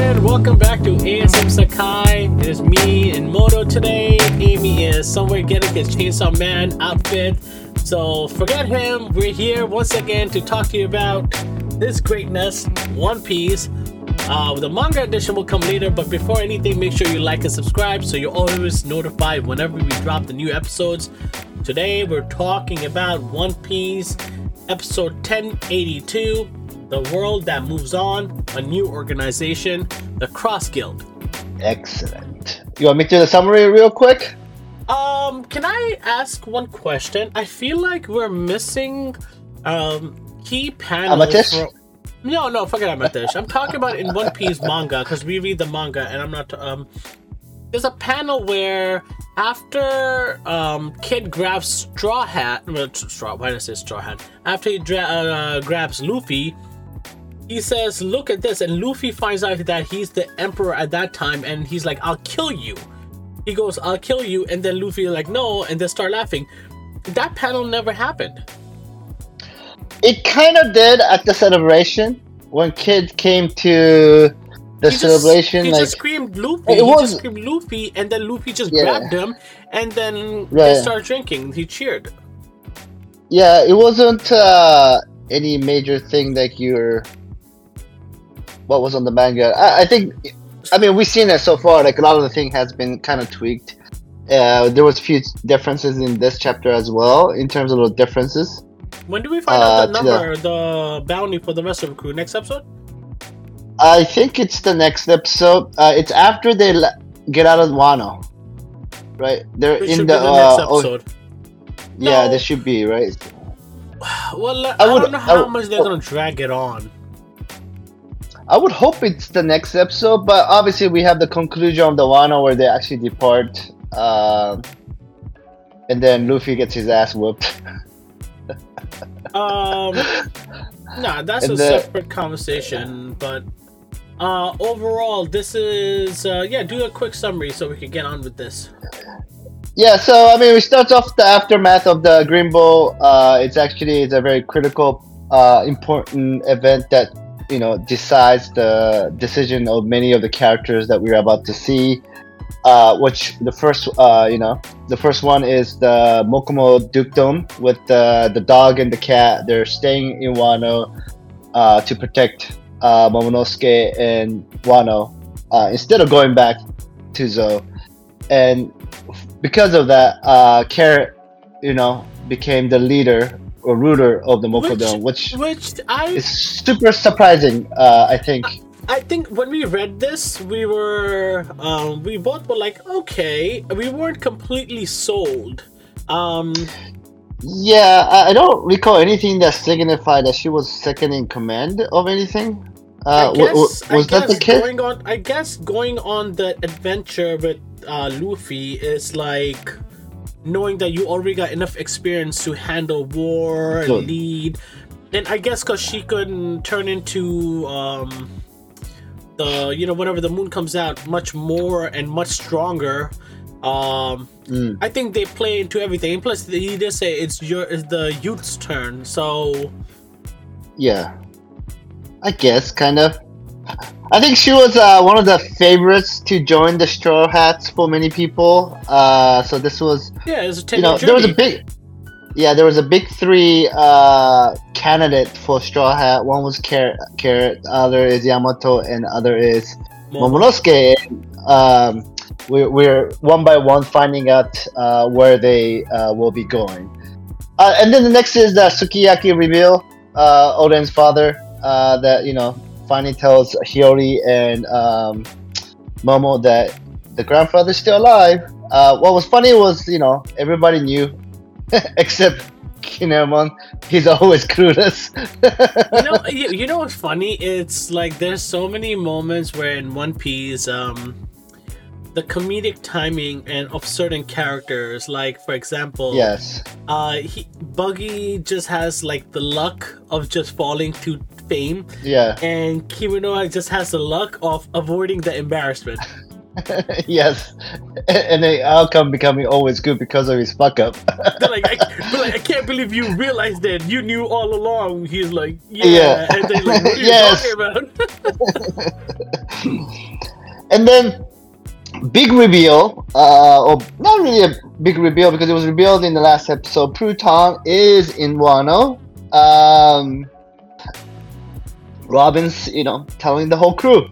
and welcome back to ASM Sakai. It is me and Moto today. Amy is somewhere getting his Chainsaw Man outfit. So forget him. We're here once again to talk to you about this greatness, One Piece. Uh, the manga edition will come later, but before anything, make sure you like and subscribe so you're always notified whenever we drop the new episodes. Today, we're talking about One Piece, episode 1082 The World That Moves On, a new organization, the Cross Guild. Excellent. You want me to do the summary real quick? Um, can I ask one question? I feel like we're missing um key panels. Amethyst? for- No, no, forget Amethyst. I'm talking about in One Piece manga because we read the manga, and I'm not. Um, there's a panel where after um Kid grabs Straw Hat, well, straw. Why did I say Straw Hat? After he dra- uh, grabs Luffy, he says, "Look at this," and Luffy finds out that he's the emperor at that time, and he's like, "I'll kill you." He goes, "I'll kill you," and then Luffy like, "No," and they start laughing. That panel never happened. It kind of did at the celebration when kids came to the He just- celebration. he like, just screamed Luffy. It he was- just screamed Luffy, and then Luffy just Yeah. grabbed him, and then Right. they started drinking. He cheered. yeah, it wasn't uh, any major thing like you're. What was on the manga? I, I think. I mean, we've seen it so far. Like a lot of the thing has been kind of tweaked. Uh, there was a few differences in this chapter as well in terms of the differences. When do we find Uh, out the to the- number, the bounty for the rest of the crew? Next episode? I think it's the next episode. Uh, it's after they le- get out of Wano, right? They're It in the, the uh, next oh, episode. yeah, No. there should be right. Well, I, I would- don't know how would- much they're gonna drag it on. I would hope it's the next episode, but obviously we have the conclusion of the Wano where they actually depart, um, and then Luffy gets his ass whooped. Um, nah, that's And a the- separate conversation. But uh, overall, this is uh, yeah. Do a quick summary so we can get on with this. Yeah, so I mean, we start off the aftermath of the Green Bull. Uh, it's actually it's a very critical, uh, important event that you know decides the decision of many of the characters that we're about to see. Uh, which the first, uh, you know, the first one is the Mokomo Dukedom with the the dog and the cat. They're staying in Wano uh, to protect uh, Momonosuke and Wano uh, instead of going back to Zou. And because of that, uh, Carrot, you know, became the leader or ruler of the Mokodome, which, Which I is super surprising. Uh, I think. I think when we read this, we were um, we both were like, okay, we weren't completely sold. Um, Yeah, I, don't recall anything that signified that she was second in command of anything. Uh, I wa- wa- guess, was I that the case? Going on, I guess going on the adventure with uh, Luffy is like knowing that you already got enough experience to handle war, Good. lead, and I guess because she couldn't turn into um, the you know whenever the moon comes out much more and much stronger. Um, Mm. I think they play into everything. And plus, he did say it's your it's the youth's turn, so Yeah, I guess kind of. I think she was uh, one of the favorites to join the Straw Hats for many people. Uh, so this was, yeah, a you know, there was a big, yeah, there was a big three uh, candidate for Straw Hat. One was Carrot, Carrot. Other is Yamato, and other is Momonosuke. Um, we're, we're one by one finding out uh, where they uh, will be going. Uh, and then the next is the Sukiyaki reveal. Uh, Oden's father uh, that you know finally tells Hiyori and um, Momo that the grandfather's still alive. Uh, what was funny was you know everybody knew except Kinemon. He's always clueless. you know, you, you know what's funny? It's like there's so many moments where in One Piece, um, the comedic timing and of certain characters, like for example, yes. uh, he, Buggy just has like the luck of just falling to fame, Yeah. and Kimura just has the luck of avoiding the embarrassment. yes, and the outcome becoming always good because of his fuck up. Like, I, but like, I can't believe you realized that you knew all along. He's like, yeah, Yeah. and they're like, what are you Yes. talking about? and then big reveal, uh, or not really a big reveal because it was revealed in the last episode. Pluton is in Wano. Um, Robin's, you know, telling the whole crew,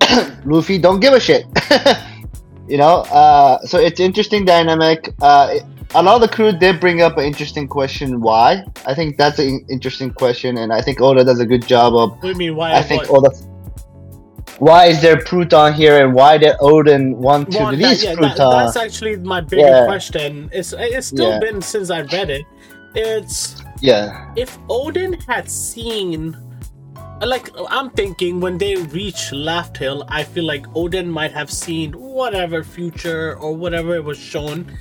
Luffy, don't give a shit. you know, uh, so it's interesting dynamic. Uh, it- a lot of the crew did bring up an interesting question. Why? I think that's an interesting question, and I think Oda does a good job of what do you mean? Why? I think what? the. Why is there Pluton here, and why did Oden want to that- release yeah, that- that's actually my bigger Yeah. question. It's it's still Yeah. been since I read it. It's yeah, if Oden had seen like I'm thinking when they reach Laugh Tale, I feel like Oden might have seen whatever future or whatever it was shown.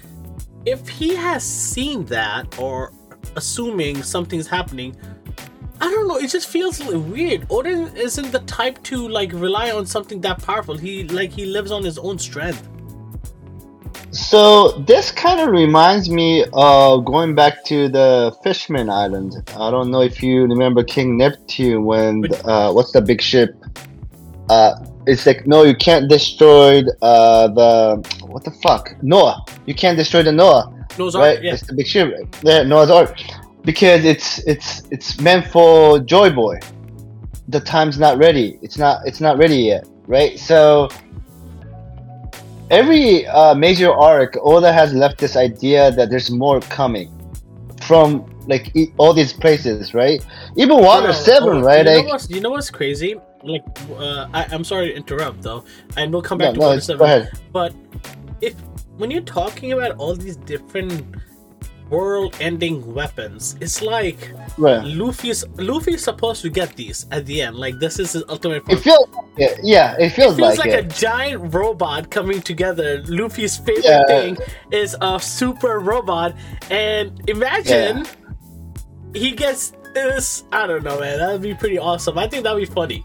If he has seen that or assuming something's happening, I don't know, it just feels weird. Oden isn't the type to like rely on something that powerful. He like he lives on his own strength. So this kind of reminds me of going back to the Fishman Island. I don't know if you remember King Neptune when uh, what's the big ship? Uh, it's like no, you can't destroy uh, the what the fuck Noah. You can't destroy the Noah. Knows right? yeah. It's the big ship. Yeah, Noah's Ark, because it's it's it's meant for Joy Boy. The time's not ready. It's not it's not ready yet, right? So every uh, major arc, Oda has left this idea that there's more coming from like e- all these places, right? Even Water Seven, oh, right? You know, Like, you know what's crazy? Like, uh, I, I'm sorry to interrupt though, and we'll come back no, to no, Water Seven. But if when you're talking about all these different world-ending weapons, it's like. Luffy's Luffy's supposed to get these at the end. Like this is his ultimate. It feels, yeah, yeah, it feels, It feels like, like, a giant robot coming together. Luffy's favorite Yeah. thing is a super robot, and imagine he gets this. I don't know, man. That'd be pretty awesome. I think that'd be funny.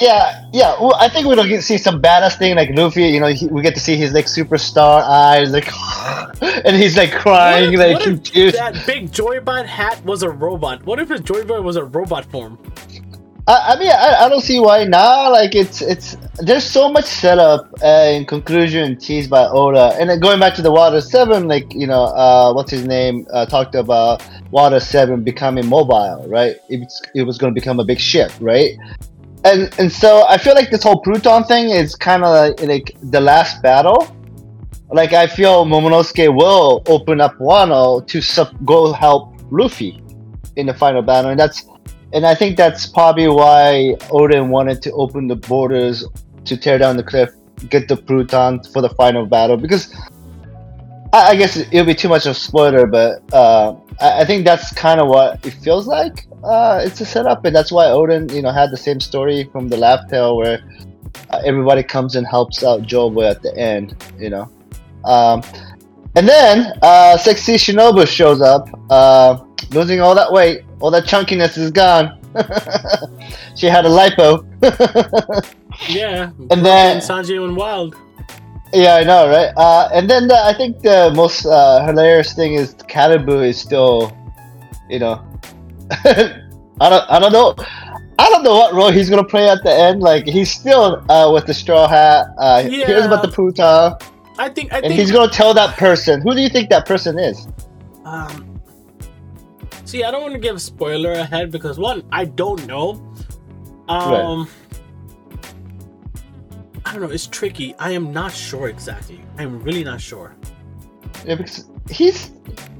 Yeah, yeah. Well, I think we're gonna see some badass thing like Luffy. You know, he, we get to see his like superstar eyes, like, and he's like crying, What if- like what that big Joy Boy hat was a robot? What if his Joy Boy was a robot form? I, I mean, I, I don't see why not. Like, it's it's there's so much setup uh, in conclusion and tease by Oda, and then going back to the Water Seven, like you know, uh, what's his name uh, talked about Water Seven becoming mobile, right? It's, it was going to become a big ship, right? And and so I feel like this whole Pluton thing is kind of like, like the last battle. Like I feel Momonosuke will open up Wano to go help Luffy in the final battle, and that's and I think that's probably why Oden wanted to open the borders to tear down the cliff, get the Pluton for the final battle. Because I, guess it'll be too much of a spoiler, but uh, I think that's kind of what it feels like. Uh, it's a setup, and that's why Oden, you know, had the same story from the Laugh Tale where uh, everybody comes and helps out Joy Boy at the end, you know. Um, and then uh, Sexy Shinobu shows up, uh, losing all that weight, all that chunkiness is gone. she had a lipo. Yeah. And then- Sanji went wild. yeah, I know, right? Uh, and then the, I think the most uh, hilarious thing is Caribou is still, you know, I don't, I don't know. I don't know what role he's gonna play at the end. Like he's still uh, with the straw hat. Uh, he hears about the puta, I think. I and think. he's gonna tell that person. Who do you think that person is? Um, see, I don't want to give a spoiler ahead because one, I don't know. Um, I don't know. It's tricky. I am not sure exactly. I'm really not sure. Yeah, because he's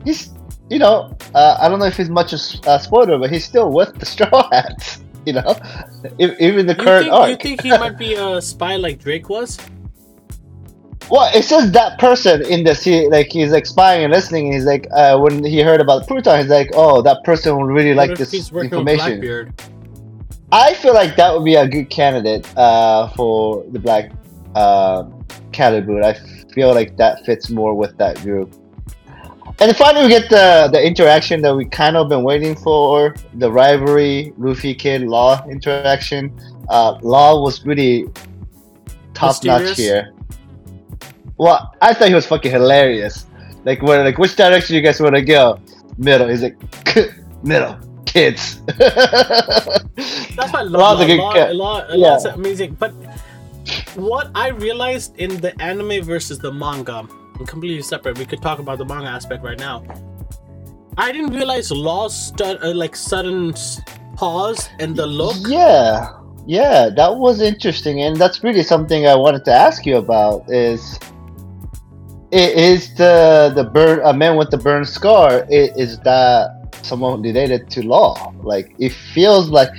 he's you know uh, I don't know if he's much a spoiler, but he's still with the straw hats. You know, even the You current think, arc. you think he might be a spy like Drake was? Well, it says that person in this. He like he's like spying and listening. And he's like uh, when he heard about Pluton, he's like, oh, that person would really What like this he's working with information. I feel like that would be a good candidate uh, for the Black uh. I feel like that fits more with that group. And finally, we get the the interaction that we kind of been waiting for the rivalry Luffy Kid Law interaction. Uh, Law was really top notch here. Well, I thought he was fucking hilarious. Like, where, like, which direction you guys want to go? Middle. He's like, middle, kids. That's why Law's a good Law. Law, Yeah. Law's amazing. But what I realized in the anime versus the manga, completely separate. We could talk about the manga aspect right now. I didn't realize Law's stu- uh, like sudden pause and the look. Yeah, yeah, that was interesting, and that's really something I wanted to ask you about. Is i- is the the burn a man with the burn scar? i- Is that someone related to Law? Like it feels like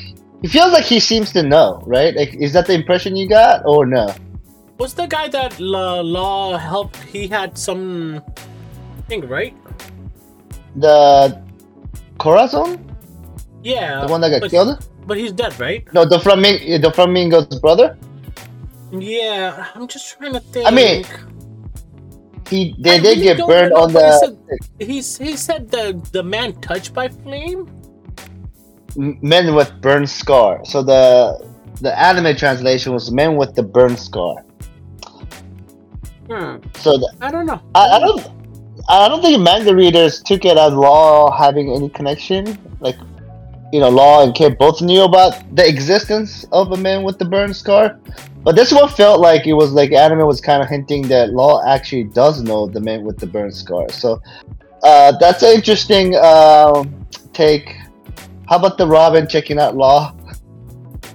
it feels like he seems to know, right? Like is that the impression you got, or no? Was the guy that La- Law helped? He had some thing, right? The Corazon, Yeah. the one that got but, killed? But he's dead, right? No, Doflamingo, the Flamingo's brother. Yeah. I'm just trying to think. I mean, He they I did really get burned know, on but he the. said- He's he said the the man touched by flame. men with burn scar. So the the anime translation was men with the burn scar. Hmm. So the, I don't know. I, I don't I don't think manga readers took it as Law having any connection. Like you know, Law and Kid both knew about the existence of a man with the burn scar. But this one felt like it was like anime was kind of hinting that Law actually does know the man with the burn scar. So uh, that's an interesting um, take. How about the Robin checking out Law?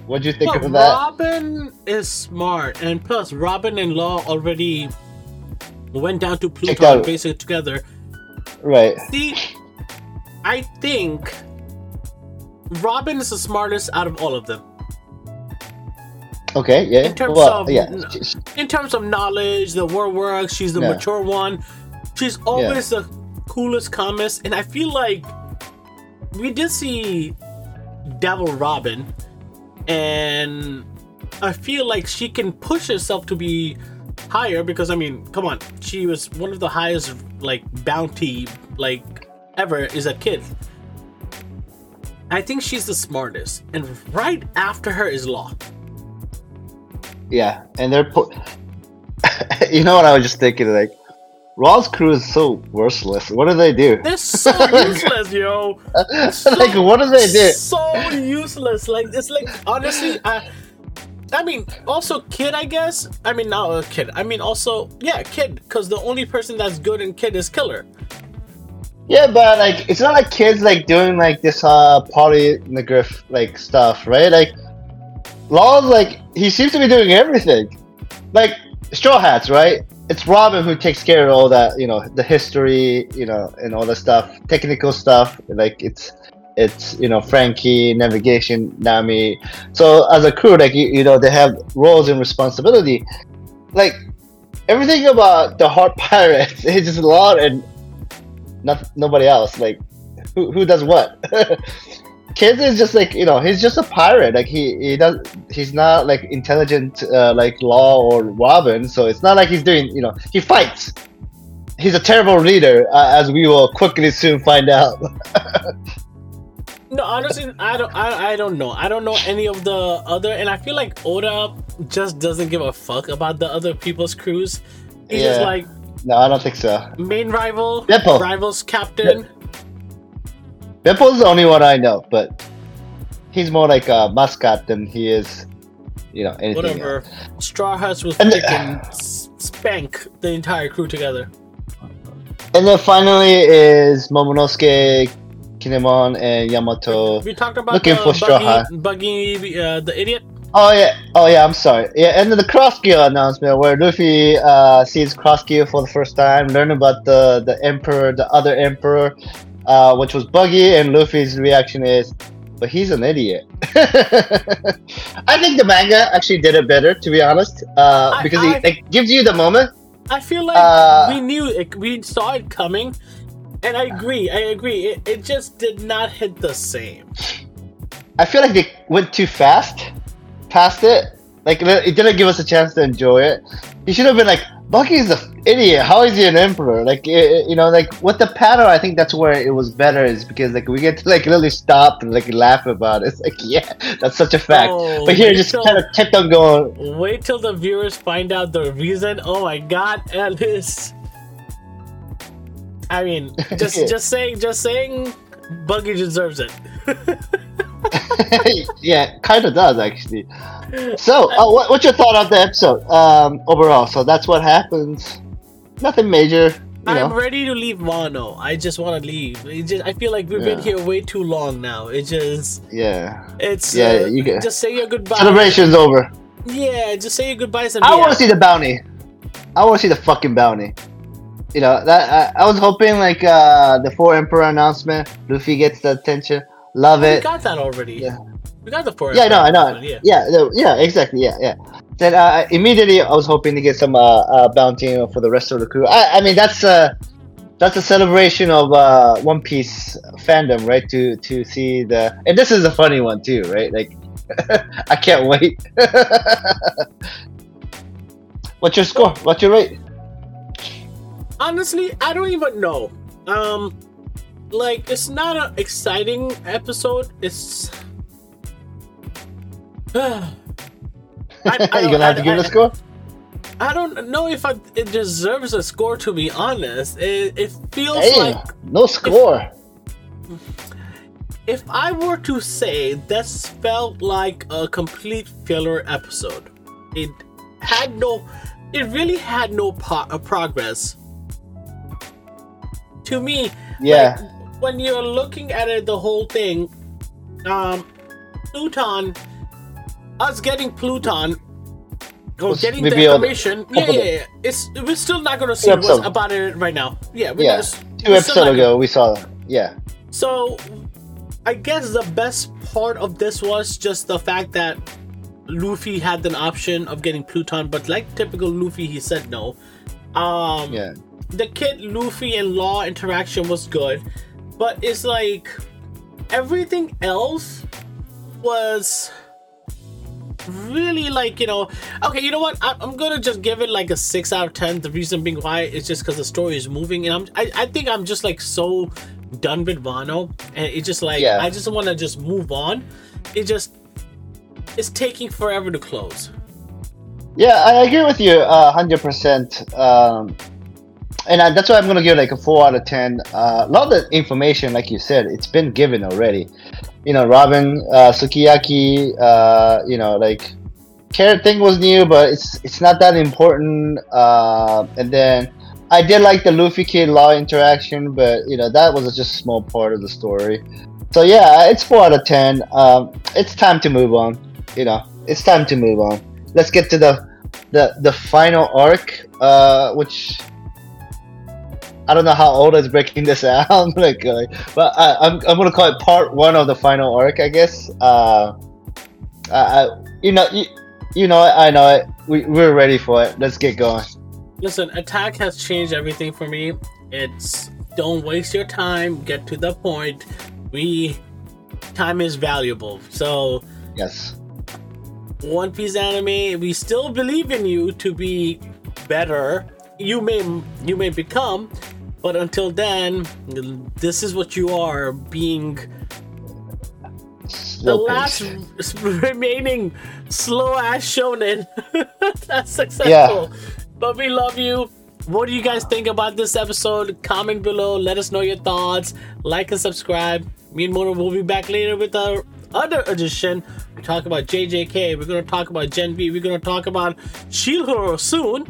What'd you think of that? Robin is smart, and plus Robin and Law already went down to Pluton out. basically together. Right. See, I think Robin is the smartest out of all of them. Okay. Yeah. In terms well, of- yeah. In terms of knowledge, the war works, she's the Yeah. mature one. She's always the coolest, calmest, and I feel like we did see Devil Robin, and I feel like she can push herself to be higher because I mean, come on, she was one of the highest like bounty like ever is a kid. I think she's the smartest, and right after her is Law. Yeah, and they're put. you know what I was just thinking like Law's crew is so worthless. What do they do? They're so useless, yo. like what do they do? So useless. Like it's like honestly, I, I mean, also kid. I guess. I mean, not a kid. I mean, also yeah, kid. Because the only person that's good in kid is killer. Yeah, but like it's not like kids like doing like this uh Poneglyph like stuff, right? Like Law's like he seems to be doing everything. Like Straw Hats, right? It's Robin who takes care of all that, you know, the history, you know, and all the stuff, technical stuff. Like it's it's you know Franky, navigation, Nami. So as a crew, like you, you know, they have roles and responsibility. Like everything about the Heart Pirates is just Law and not nobody else. Like who who does what? Kids is just like you know he's just a pirate. Like he he does he's not like intelligent uh, like Law or Robin. So it's not like he's doing you know he fights. He's a terrible leader, uh, as we will quickly soon find out. No, honestly, I don't. I, I don't know. I don't know any of the other, and I feel like Oda just doesn't give a fuck about the other people's crews. He's just Yeah. like no, I don't think so. main rival, Bepo. rivals captain. Bepo's the only one I know, but he's more like a mascot than he is, you know, anything. whatever. Straw Hats was And- freaking spank the entire crew together. And then finally is Momonosuke, Kinemon, and Yamato. We talked about looking the for Straw Hat. buggy uh, the idiot. Oh yeah, oh yeah. I'm sorry. Yeah, and then the Cross Guild announcement where Luffy uh, sees Cross Guild for the first time, learn about the the emperor, the other emperor, uh, which was Buggy, and Luffy's reaction is, "But he's an idiot." I think the manga actually did it better, to be honest, uh, I- because I- it, it gives you the moment. I feel like Uh, we knew it, we saw it coming, and I agree. I agree. It, it just did not hit the same. I feel like they went too fast past it. Like it didn't give us a chance to enjoy it. He should have been like, Buggy's an idiot. How is he an emperor? Like, eh, you know, like with the panel, I think that's where it was better, is because like we get to like really stop and like laugh about it. It's like, yeah, that's such a fact. Oh, but here, just till- kind of kept on going. Wait till the viewers find out the reason. Oh my god, Alice. I mean, just Yeah. just saying, just saying, Buggy deserves it. yeah, kind of does actually. So, uh, what, what's your thought on the episode um, overall? So that's what happens. Nothing major, you I'm know. ready to leave Wano. I just want to leave. It just, I feel like we've been here way too long now. It just, Yeah, it's Yeah, uh, you get- just say your goodbye. celebration's over. Yeah, just say your goodbyes and I want to see the bounty. I want to see the fucking bounty. You know that I, I was hoping like uh, the four emperor announcement. Luffy gets the attention. Love We it. We got that already. Yeah. We got the four. Yeah, I know, I know. Yeah. Yeah, yeah, exactly. Yeah, yeah. Then uh, immediately I was hoping to get some uh, uh, bounty for the rest of the crew. I, I mean, that's uh, that's a celebration of uh, One Piece fandom, right? To to see the and this is a funny one too, right? Like, I can't wait. What's your score? What's your rate? Honestly, I don't even know. Um, like it's not an exciting episode. It's. I, I don't- gonna have to I- give it a score. I don't know if I, it deserves a score. To be honest, it, it feels Hey, like no score. if I were to say this felt like a complete filler episode. It had no, it really had no po- uh, progress. To me, Yeah, like, when you're looking at it, the whole thing, um, Pluton, us getting Pluton. Or Was getting the information, yeah, yeah, yeah. It's we're still not gonna see what's about it right now. Yeah, we're Yeah. gonna two episodes ago we saw that. Yeah, so, I guess the best part of this was just the fact that Luffy had an option of getting Pluton, but like typical Luffy, he said no. Um, yeah. The kid Luffy and Law interaction was good, but it's like everything else was really like you know okay you know what I, i'm gonna just give it like a six out of ten the reason being why is just because the story is moving and i'm I, I think i'm just like so done with Wano and it's just like Yeah. i just want to just move on it just it's taking forever to close Yeah, I agree with you uh, hundred percent. Um, and I, that's why I'm gonna give like a four out of ten. Uh, a lot of the information, like you said, it's been given already. You know, Robin, uh, Sukiyaki. Uh, you know, like carrot thing was new, but it's it's not that important. Uh, and then I did like the Luffy Kid Law interaction, but you know that was just a small part of the story. So yeah, it's four out of ten. Um, it's time to move on. You know, it's time to move on let's get to the the the final arc uh which i don't know how old is breaking this out like uh, but I, i'm i'm gonna call it part one of the final arc i guess uh I, I you know you, you know it, i know it we, we're ready for it let's get going Listen, attack has changed everything for me. It's don't waste your time, get to the point. We time is valuable. So, yes One Piece anime, we still believe in you to be better. You may you may become, but until then, this is what you are being the last remaining slow ass shonen that's successful. Yeah. But we love you. What do you guys think about this episode? Comment below. Let us know your thoughts. Like and subscribe. Me and Mona will be back later with our other edition. We talk about JJK. We're gonna talk about Gen V. We're gonna talk about Shield Hero soon.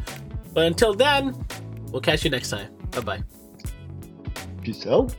But until then, we'll catch you next time. Bye bye. Peace out